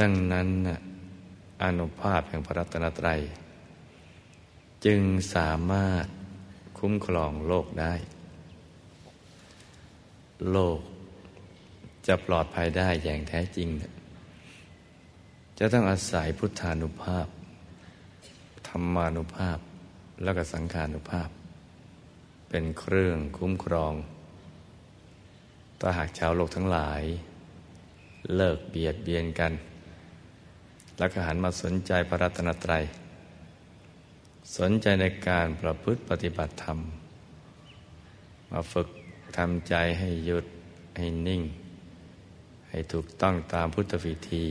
ดังนั้นอนุภาพแห่งพระรัตนตรัย จึงสามารถคุ้มครองโลกได้ โลกจะปลอดภัยได้อย่างแท้จริง จะต้องอาศัยพุทธานุภาพ ธรรมานุภาพ แล้วก็สังขานุภาพ เป็นเครื่องคุ้มครองถ้าหากชาวโลกทั้งหลาย เลิกเบียดเบียนกัน แล้วก็หันมาสนใจพระรัตนตรัย สนใจในการประพฤติปฏิบัติธรรม มาฝึกทำใจให้หยุดให้นิ่ง ให้ถูกต้องตามพุทธวิธี